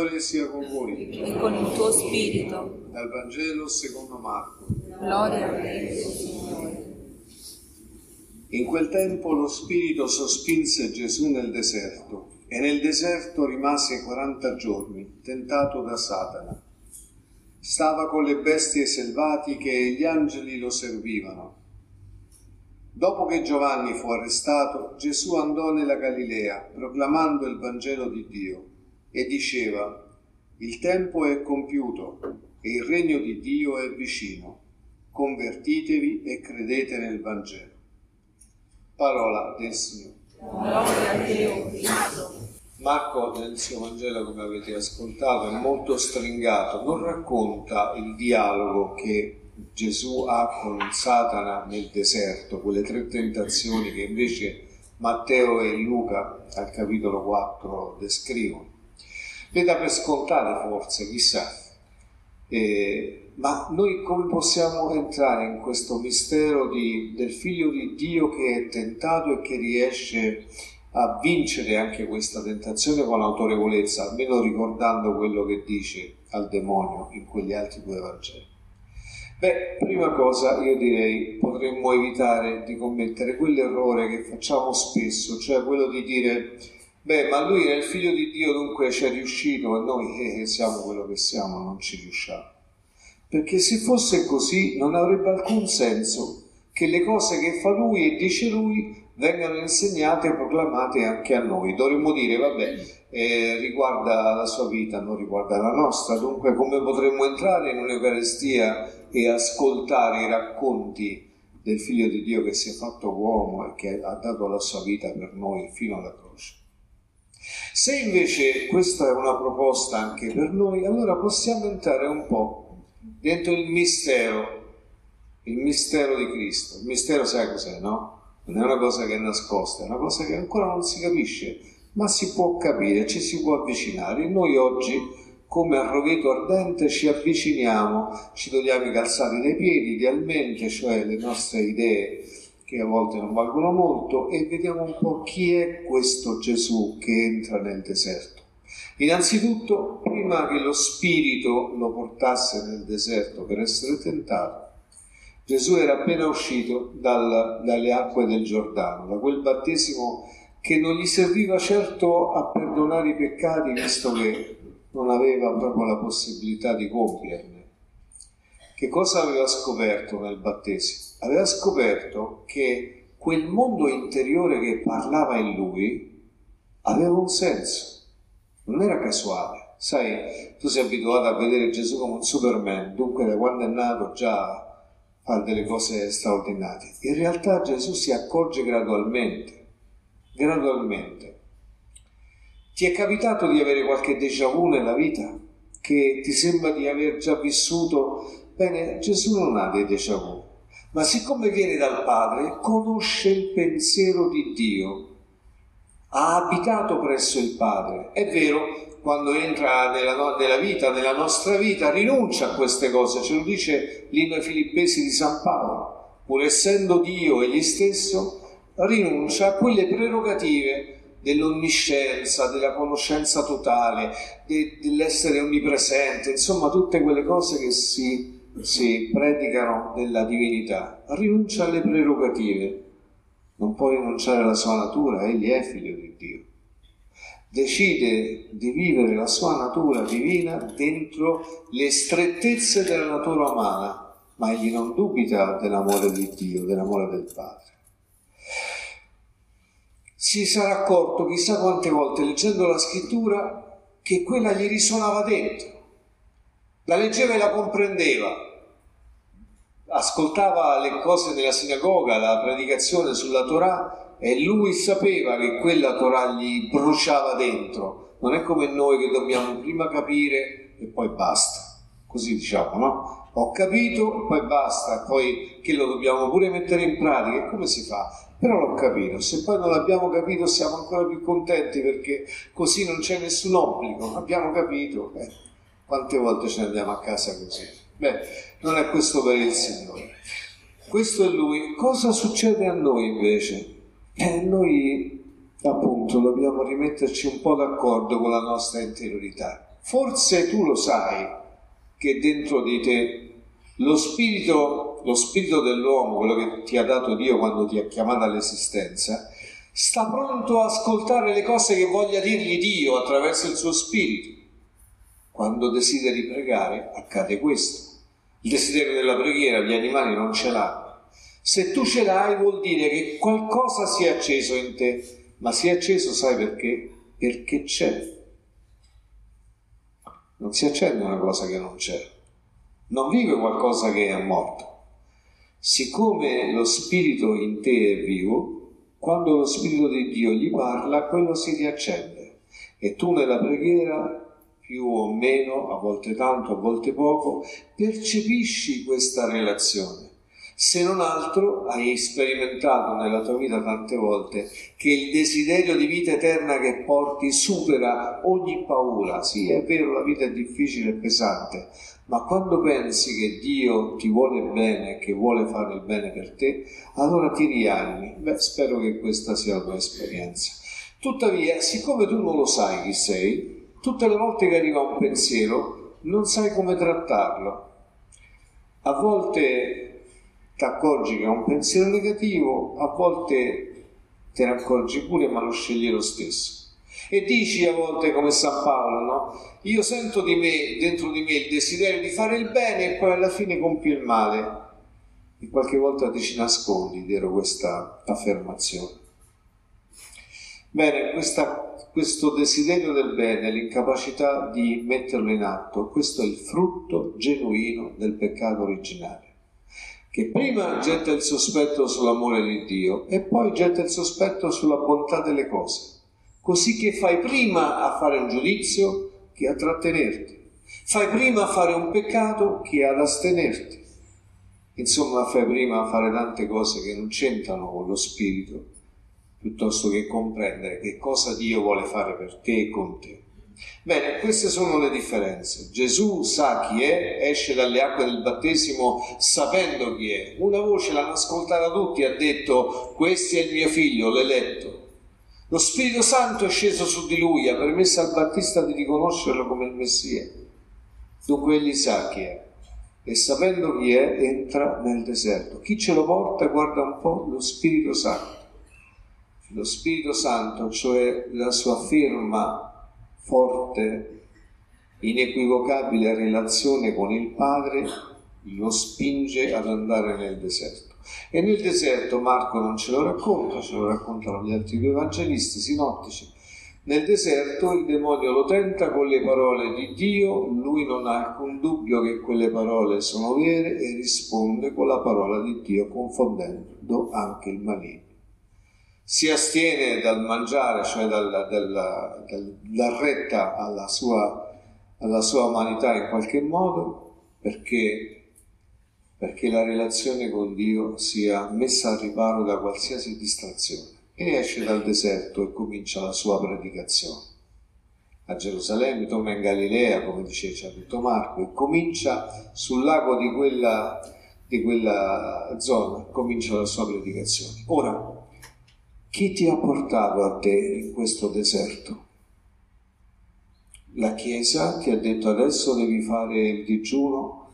Signore sia con voi. e con il tuo spirito. Dal Vangelo secondo Marco. Gloria a te, Signore. In quel tempo lo Spirito sospinse Gesù nel deserto e nel deserto rimase 40 giorni, tentato da Satana. Stava con le bestie selvatiche e gli angeli lo servivano. Dopo che Giovanni fu arrestato, Gesù andò nella Galilea proclamando il Vangelo di Dio e diceva, il tempo è compiuto e il regno di Dio è vicino. Convertitevi e credete nel Vangelo. Parola del Signore. Marco nel suo Vangelo, come avete ascoltato, è molto stringato, non racconta il dialogo che Gesù ha con Satana nel deserto, quelle tre tentazioni che invece Matteo e Luca al capitolo 4 descrivono. Le dà per scontate forse, chissà. Eh, ma noi come possiamo entrare in questo mistero di, del figlio di Dio che è tentato e che riesce a vincere anche questa tentazione con autorevolezza, almeno ricordando quello che dice al demonio in quegli altri due Vangeli? Beh, prima cosa io direi potremmo evitare di commettere quell'errore che facciamo spesso, cioè quello di dire beh, ma lui è il figlio di Dio, dunque ci è riuscito e noi eh, siamo quello che siamo, non ci riusciamo. Perché se fosse così non avrebbe alcun senso che le cose che fa lui e dice lui vengano insegnate e proclamate anche a noi. Dovremmo dire, vabbè, eh, riguarda la sua vita, non riguarda la nostra, dunque come potremmo entrare in un'Eucarestia e ascoltare i racconti del Figlio di Dio che si è fatto uomo e che ha dato la sua vita per noi fino alla croce? Se invece questa è una proposta anche per noi, allora possiamo entrare un po' dentro il mistero, il mistero di Cristo. Il mistero sai cos'è, no? Non è una cosa che è nascosta, è una cosa che ancora non si capisce, ma si può capire, ci si può avvicinare. Noi oggi, come a roveto ardente, ci avviciniamo, ci togliamo i calzati dai piedi, idealmente, cioè le nostre idee che a volte non valgono molto, e vediamo un po' chi è questo Gesù che entra nel deserto. Innanzitutto, prima che lo Spirito lo portasse nel deserto per essere tentato, Gesù era appena uscito dal, dalle acque del Giordano, da quel battesimo che non gli serviva certo a perdonare i peccati, visto che non aveva proprio la possibilità di compierne. Che cosa aveva scoperto nel battesimo? Aveva scoperto che quel mondo interiore che parlava in lui aveva un senso non era casuale. Sai, tu sei abituato a vedere Gesù come un Superman, dunque da quando è nato già fa delle cose straordinarie. In realtà Gesù si accorge gradualmente, gradualmente. Ti è capitato di avere qualche déjà vu nella vita? Che ti sembra di aver già vissuto? Bene, Gesù non ha dei déjà vu, ma siccome viene dal Padre, conosce il pensiero di Dio. Ha abitato presso il Padre. È vero, quando entra nella, nella, vita, nella nostra vita, rinuncia a queste cose, ce lo dice l'inno ai Filippesi di San Paolo, pur essendo Dio egli stesso, rinuncia a quelle prerogative dell'onniscienza, della conoscenza totale, de, dell'essere onnipresente, insomma tutte quelle cose che si, si predicano della divinità, rinuncia alle prerogative non può rinunciare alla sua natura, egli è figlio di Dio. Decide di vivere la sua natura divina dentro le strettezze della natura umana, ma egli non dubita dell'amore di Dio, dell'amore del Padre. Si sarà accorto chissà quante volte leggendo la scrittura che quella gli risuonava dentro, la leggeva e la comprendeva, ascoltava le cose della sinagoga, la predicazione sulla Torah e lui sapeva che quella Torah gli bruciava dentro. Non è come noi che dobbiamo prima capire e poi basta. Così diciamo, no? Ho capito, poi basta, poi che lo dobbiamo pure mettere in pratica. Come si fa? Però l'ho capito. Se poi non l'abbiamo capito siamo ancora più contenti perché così non c'è nessun obbligo. Abbiamo capito. Eh, quante volte ce ne andiamo a casa così? Beh, non è questo per il Signore. Questo è Lui. Cosa succede a noi invece? Eh, noi appunto dobbiamo rimetterci un po' d'accordo con la nostra interiorità. forse tu lo sai che dentro di te lo spirito, lo spirito dell'uomo, quello che ti ha dato Dio quando ti ha chiamato all'esistenza, sta pronto a ascoltare le cose che voglia dirgli Dio attraverso il suo spirito. Quando desideri pregare accade questo. Il desiderio della preghiera gli animali non ce l'hanno. Se tu ce l'hai vuol dire che qualcosa si è acceso in te, ma si è acceso sai perché? Perché c'è. Non si accende una cosa che non c'è. Non vive qualcosa che è morto. Siccome lo spirito in te è vivo, quando lo Spirito di Dio gli parla, quello si riaccende e tu nella preghiera, più o meno, a volte tanto, a volte poco, percepisci questa relazione. Se non altro hai sperimentato nella tua vita tante volte che il desiderio di vita eterna che porti supera ogni paura. Sì, è vero, la vita è difficile e pesante, ma quando pensi che Dio ti vuole bene, che vuole fare il bene per te, allora ti rianimi. Beh, spero che questa sia la tua esperienza. Tuttavia, siccome tu non lo sai chi sei, tutte le volte che arriva un pensiero, non sai come trattarlo. A volte ti accorgi che è un pensiero negativo, a volte te ne accorgi pure, ma lo scegli lo stesso. E dici a volte come San Paolo, no? Io sento di me, dentro di me, il desiderio di fare il bene e poi alla fine compio il male. E qualche volta ti ci nascondi dietro questa affermazione. Bene, questa, questo desiderio del bene, l'incapacità di metterlo in atto, questo è il frutto genuino del peccato originale che prima getta il sospetto sull'amore di Dio e poi getta il sospetto sulla bontà delle cose così che fai prima a fare un giudizio che a trattenerti. Fai prima a fare un peccato che ad astenerti. Insomma, fai prima a fare tante cose che non c'entrano con lo spirito, piuttosto che comprendere che cosa Dio vuole fare per te e con te. Bene, queste sono le differenze. Gesù sa chi è, esce dalle acque del battesimo sapendo chi è. Una voce l'hanno ascoltata tutti, ha detto, questo è il mio figlio, l'eletto. Lo Spirito Santo è sceso su di lui, ha permesso al Battista di riconoscerlo come il Messia. Dunque egli sa chi è e sapendo chi è entra nel deserto. Chi ce lo porta guarda un po' lo Spirito Santo. Lo Spirito Santo, cioè la sua firma forte, inequivocabile relazione con il Padre, lo spinge ad andare nel deserto. E nel deserto Marco non ce lo racconta, ce lo raccontano gli altri due evangelisti sinottici. Nel deserto il demonio lo tenta con le parole di Dio, lui non ha alcun dubbio che quelle parole sono vere e risponde con la parola di Dio confondendo anche il maligno. Si astiene dal mangiare, cioè dalla, dalla, dalla retta alla sua, alla sua umanità in qualche modo, perché perché la relazione con Dio sia messa al riparo da qualsiasi distrazione e esce dal deserto e comincia la sua predicazione. A Gerusalemme, torna in Galilea, come dice, ci ha detto Marco, e comincia sul lago di quella, di quella zona, comincia la sua predicazione. Ora, chi ti ha portato a te in questo deserto? La Chiesa ti ha detto adesso devi fare il digiuno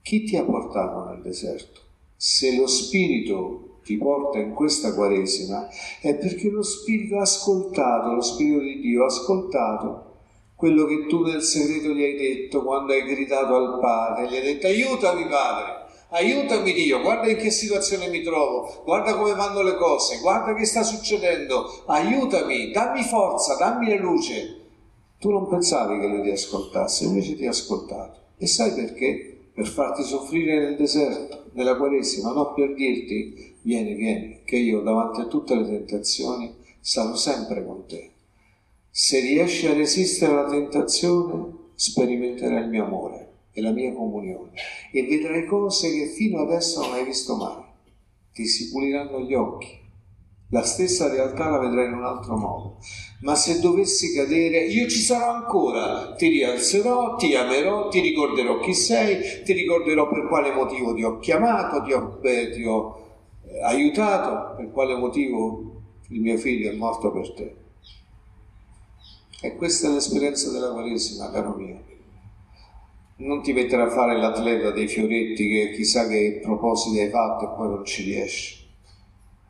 chi ti ha portato nel deserto? Se lo Spirito ti porta in questa Quaresima è perché lo Spirito ha ascoltato, lo Spirito di Dio ha ascoltato quello che tu nel segreto gli hai detto quando hai gridato al Padre, gli hai detto aiutami Padre, aiutami Dio, guarda in che situazione mi trovo, guarda come vanno le cose, guarda che sta succedendo, aiutami, dammi forza, dammi la luce. Tu non pensavi che lui ti ascoltasse, invece ti ha ascoltato. E sai perché? per farti soffrire nel deserto, nella Quaresima, non per dirti vieni, vieni, che io davanti a tutte le tentazioni sarò sempre con te. Se riesci a resistere alla tentazione, sperimenterai il mio amore e la mia comunione e vedrai cose che fino adesso non hai visto mai. Ti si puliranno gli occhi, la stessa realtà la vedrai in un altro modo. Ma se dovessi cadere, io ci sarò ancora, ti rialzerò, ti amerò, ti ricorderò chi sei, ti ricorderò per quale motivo ti ho chiamato, ti ho, eh, ti ho eh, aiutato, per quale motivo il mio figlio è morto per te. E questa è l'esperienza della Quaresima, caro mio. Non ti mettere a fare l'atleta dei fioretti che chissà che propositi hai fatto e poi non ci riesci.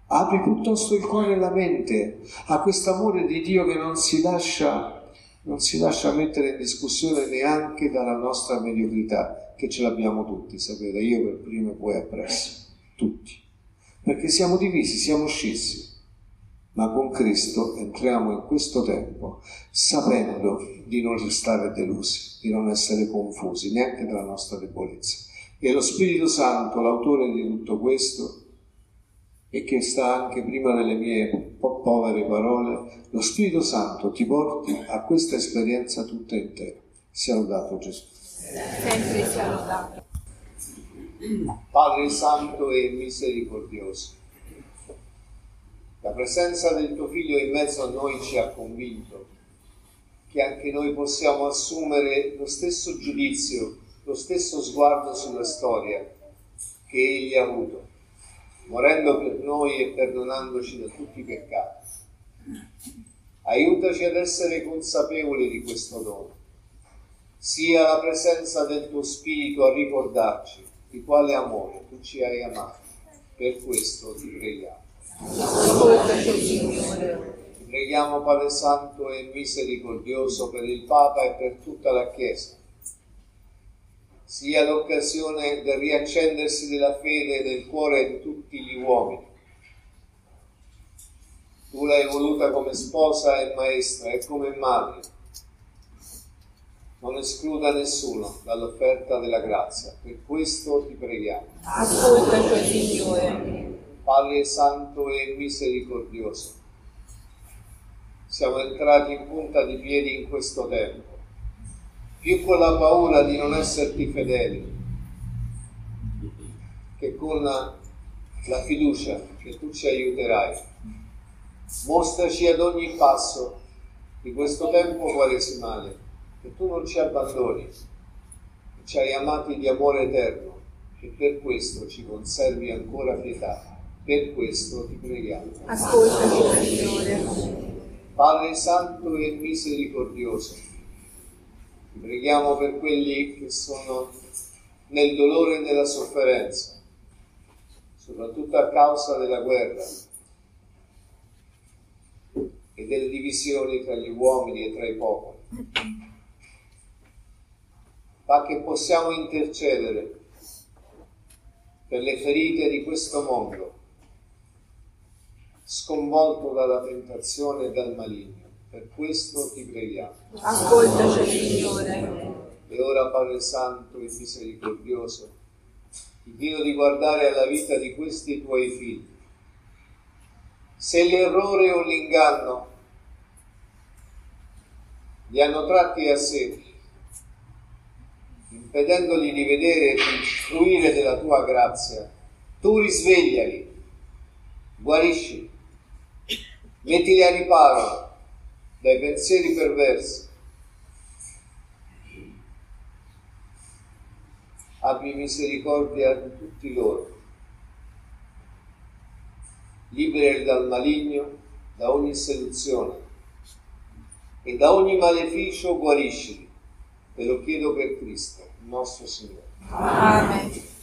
Apri piuttosto il cuore e la mente a questo amore di Dio che non si lascia, non si lascia mettere in discussione neanche dalla nostra mediocrità, che ce l'abbiamo tutti, sapete, io per primo e voi appresso, tutti. Perché siamo divisi, siamo scesi ma con Cristo entriamo in questo tempo sapendo di non restare delusi, di non essere confusi neanche dalla nostra debolezza. E lo Spirito Santo, l'autore di tutto questo, e che sta anche prima delle mie po- povere parole, lo Spirito Santo ti porti a questa esperienza tutta intera. Sia lodato Gesù. Sempre sia lodato. Padre Santo e misericordioso la presenza del tuo figlio in mezzo a noi ci ha convinto che anche noi possiamo assumere lo stesso giudizio, lo stesso sguardo sulla storia che egli ha avuto, morendo per noi e perdonandoci da tutti i peccati. Aiutaci ad essere consapevoli di questo dono. Sia la presenza del tuo Spirito a ricordarci di quale amore tu ci hai amato. Per questo ti preghiamo. Ascoltaci, Signore. Preghiamo Padre Santo e misericordioso per il Papa e per tutta la Chiesa. Sia l'occasione del riaccendersi della fede nel cuore di tutti gli uomini. Tu l'hai voluta come sposa e maestra e come madre. Non escluda nessuno dall'offerta della grazia. Per questo ti preghiamo. Ascoltaci, Signore. Padre Santo e misericordioso. Siamo entrati in punta di piedi in questo tempo, più con la paura di non esserti fedeli, che con la, fiducia che tu ci aiuterai. Mostraci ad ogni passo di questo tempo quaresimale che tu non ci abbandoni, che ci hai amati di amore eterno e per questo ci conservi ancora pietà. Per questo ti preghiamo. Ascoltaci, Signore. Padre Santo e misericordioso, ti preghiamo per quelli che sono nel dolore e nella sofferenza, soprattutto a causa della guerra e delle divisioni tra gli uomini e tra i popoli. Fa che possiamo intercedere per le ferite di questo mondo sconvolto dalla tentazione e dal maligno. Per questo ti preghiamo. Ascoltaci, Signore. E ora, Padre Santo e misericordioso, ti chiedo di guardare alla vita di questi tuoi figli. Se l'errore o l'inganno li hanno tratti a sé, impedendogli di vedere e di fruire della tua grazia, tu risvegliali, guarisci, mettili a riparo dai pensieri perversi. Abbi misericordia di tutti loro. Liberali dal maligno, da ogni seduzione e da ogni maleficio guariscili. Te lo chiedo per Cristo, nostro Signore. Amen.